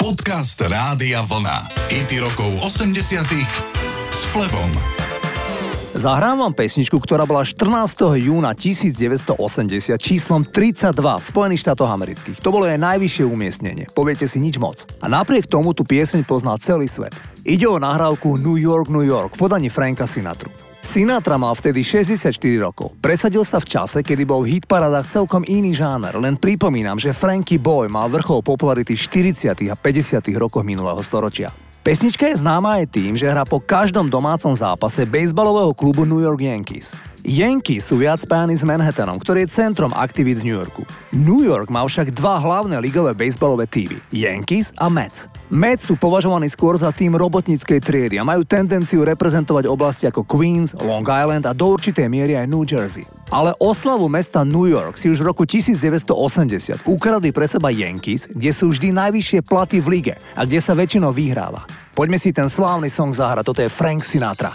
Podcast Rádia Vlna. IT rokov 80 s Flebom. Zahrám vám pesničku, ktorá bola 14. júna 1980 číslom 32 v Spojených štátoch amerických. To bolo jej najvyššie umiestnenie. Poviete si nič moc. A napriek tomu tu pieseň poznal celý svet. Ide o nahrávku New York, New York v podaní Franka Sinatru. Sinatra mal vtedy 64 rokov. Presadil sa v čase, kedy bol v hitparadách celkom iný žáner, len pripomínam, že Frankie Boy mal vrchol popularity v 40. a 50. rokoch minulého storočia. Pesnička je známa aj tým, že hrá po každom domácom zápase bejsbalového klubu New York Yankees. Yankees sú viac spájani s Manhattanom, ktorý je centrom aktivít v New Yorku. New York má však dva hlavné ligové bejsbalové týmy, Yankees a Mets. Mets sú považovaní skôr za tým robotníckej triedy a majú tendenciu reprezentovať oblasti ako Queens, Long Island a do určitej miery aj New Jersey. Ale oslavu mesta New York si už v roku 1980 ukradli pre seba Yankees, kde sú vždy najvyššie platy v lige a kde sa väčšinou vyhráva. Poďme si ten slávny song zahrať, toto je Frank Sinatra.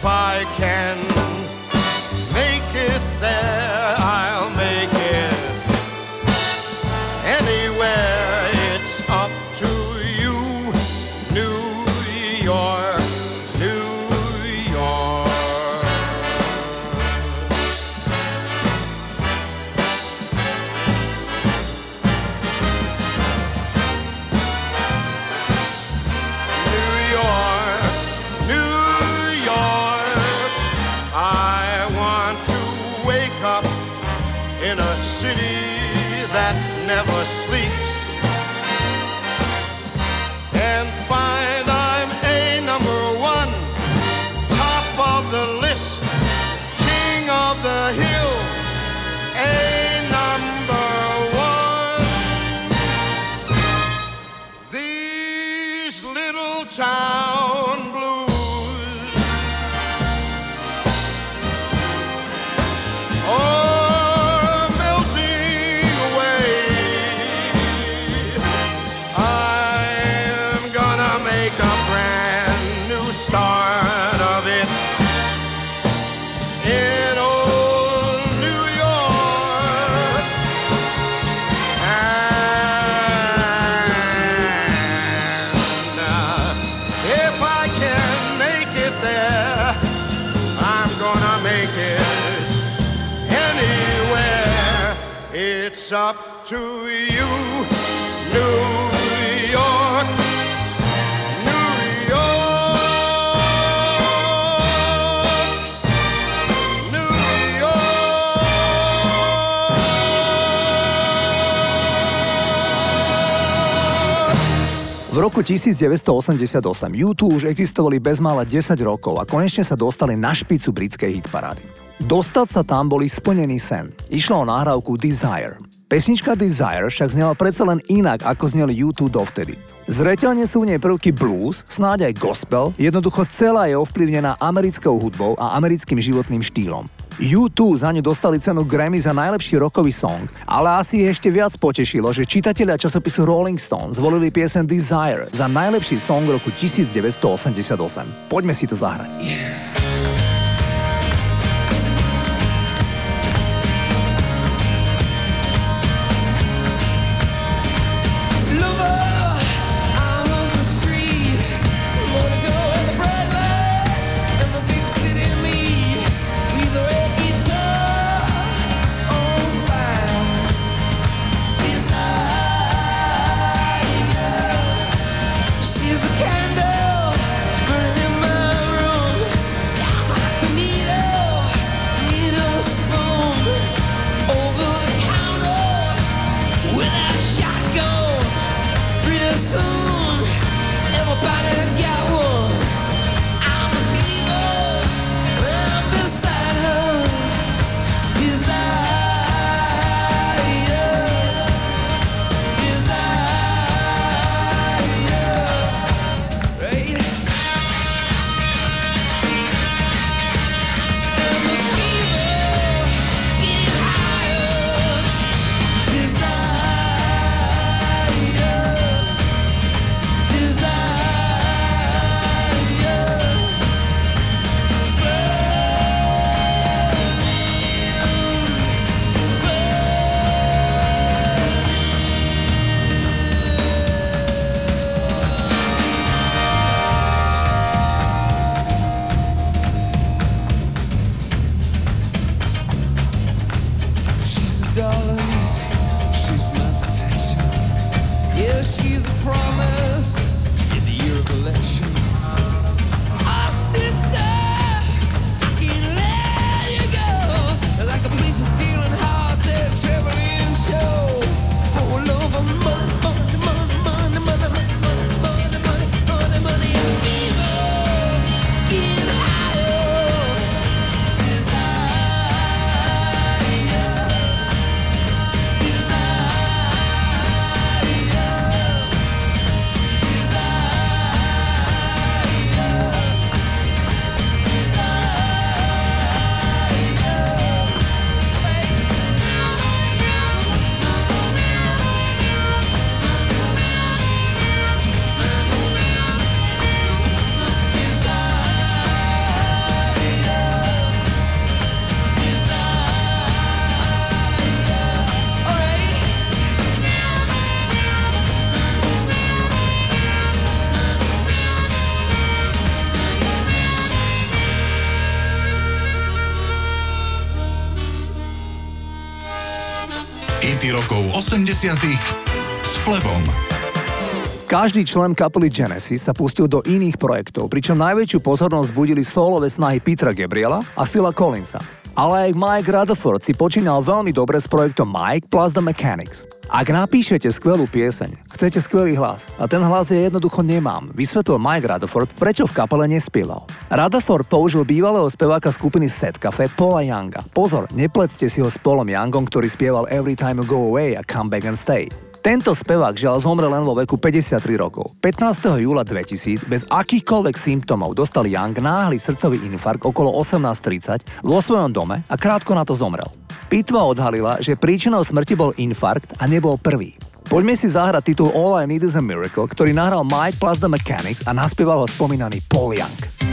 If I can never sleep. Up to you, New York. V roku 1988 YouTube už existovali bezmála 10 rokov a konečne sa dostali na špicu britskej hitparády. Dostať sa tam boli splnený sen. Išlo o nahrávku Desire. Pesnička Desire však znela predsa len inak, ako zneli YouTube dovtedy. Zreteľne sú v nej prvky blues, snáď aj gospel, jednoducho celá je ovplyvnená americkou hudbou a americkým životným štýlom. U2 za ňu dostali cenu Grammy za najlepší rokový song, ale asi ešte viac potešilo, že čitatelia časopisu Rolling Stone zvolili piesen Desire za najlepší song roku 1988. Poďme si to zahrať. Yeah. Rokov 80 s Flebom. Každý člen kapely Genesis sa pustil do iných projektov, pričom najväčšiu pozornosť budili solové snahy Petra Gabriela a Phila Collinsa. Ale aj Mike Rutherford si počínal veľmi dobre s projektom Mike plus The Mechanics. Ak napíšete skvelú pieseň, chcete skvelý hlas a ten hlas je jednoducho nemám, vysvetlil Mike Rutherford, prečo v kapele nespieval. Rutherford použil bývalého speváka skupiny Set Cafe Paula Younga. Pozor, neplecte si ho s Paulom Youngom, ktorý spieval Every Time You Go Away a Come Back and Stay. Tento spevák žiaľ zomrel len vo veku 53 rokov. 15. júla 2000 bez akýchkoľvek symptómov dostal Young náhly srdcový infarkt okolo 18.30 vo svojom dome a krátko na to zomrel. Pitva odhalila, že príčinou smrti bol infarkt a nebol prvý. Poďme si zahrať titul All I Need is a Miracle, ktorý nahral Mike plus The Mechanics a naspieval ho spomínaný Paul Young.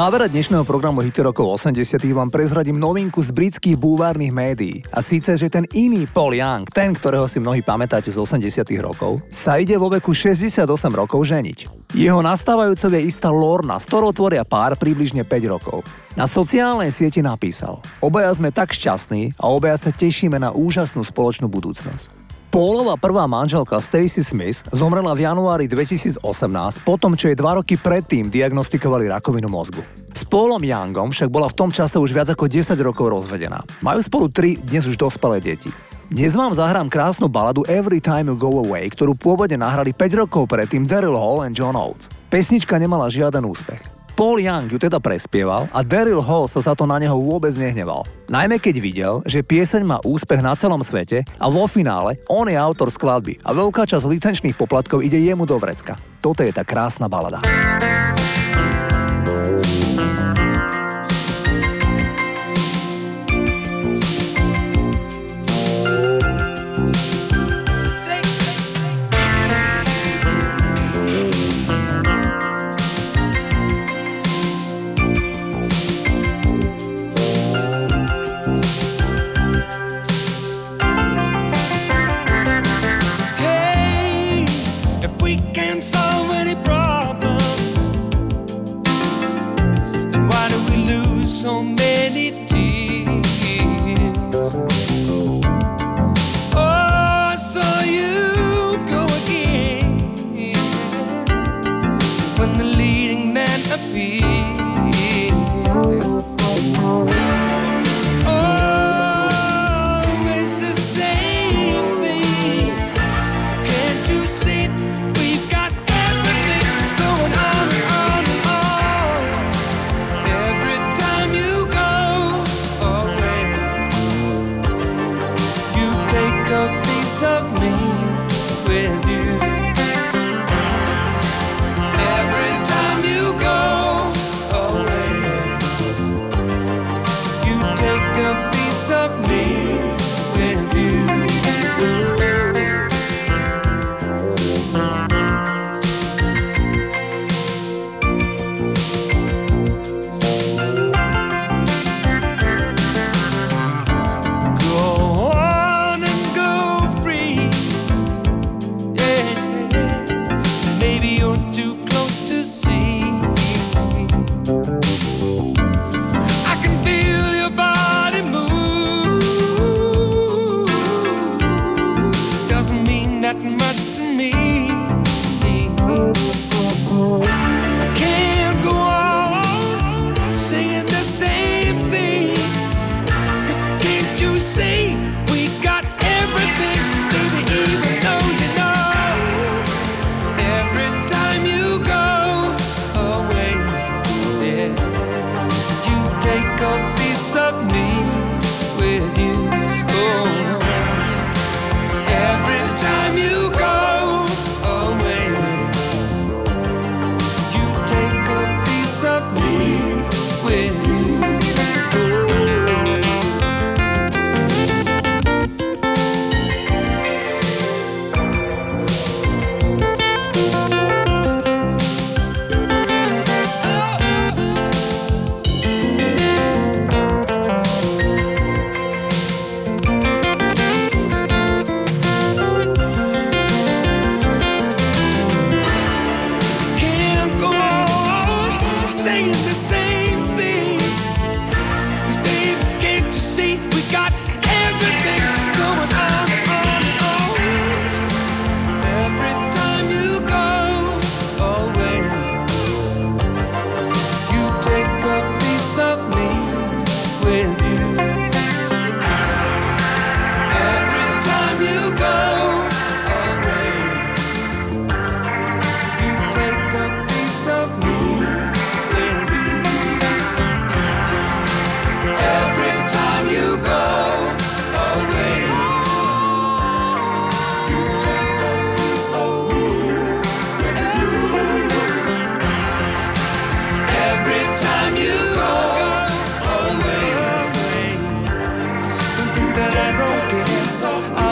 Závere dnešného programu Hity rokov 80 vám prezradím novinku z britských búvárnych médií. A síce, že ten iný Paul Young, ten, ktorého si mnohí pamätáte z 80 rokov, sa ide vo veku 68 rokov ženiť. Jeho nastávajúcov je istá Lorna, s ktorou tvoria pár približne 5 rokov. Na sociálnej sieti napísal Obaja sme tak šťastní a obaja sa tešíme na úžasnú spoločnú budúcnosť. Paulova prvá manželka Stacy Smith zomrela v januári 2018 po tom, čo jej dva roky predtým diagnostikovali rakovinu mozgu. S Paulom Youngom však bola v tom čase už viac ako 10 rokov rozvedená. Majú spolu tri dnes už dospelé deti. Dnes vám zahrám krásnu baladu Every Time You Go Away, ktorú pôvodne nahrali 5 rokov predtým Daryl Hall and John Oates. Pesnička nemala žiaden úspech. Paul Young ju teda prespieval a Daryl Hall sa za to na neho vôbec nehneval. Najmä keď videl, že pieseň má úspech na celom svete a vo finále on je autor skladby a veľká časť licenčných poplatkov ide jemu do vrecka. Toto je tá krásna balada. vez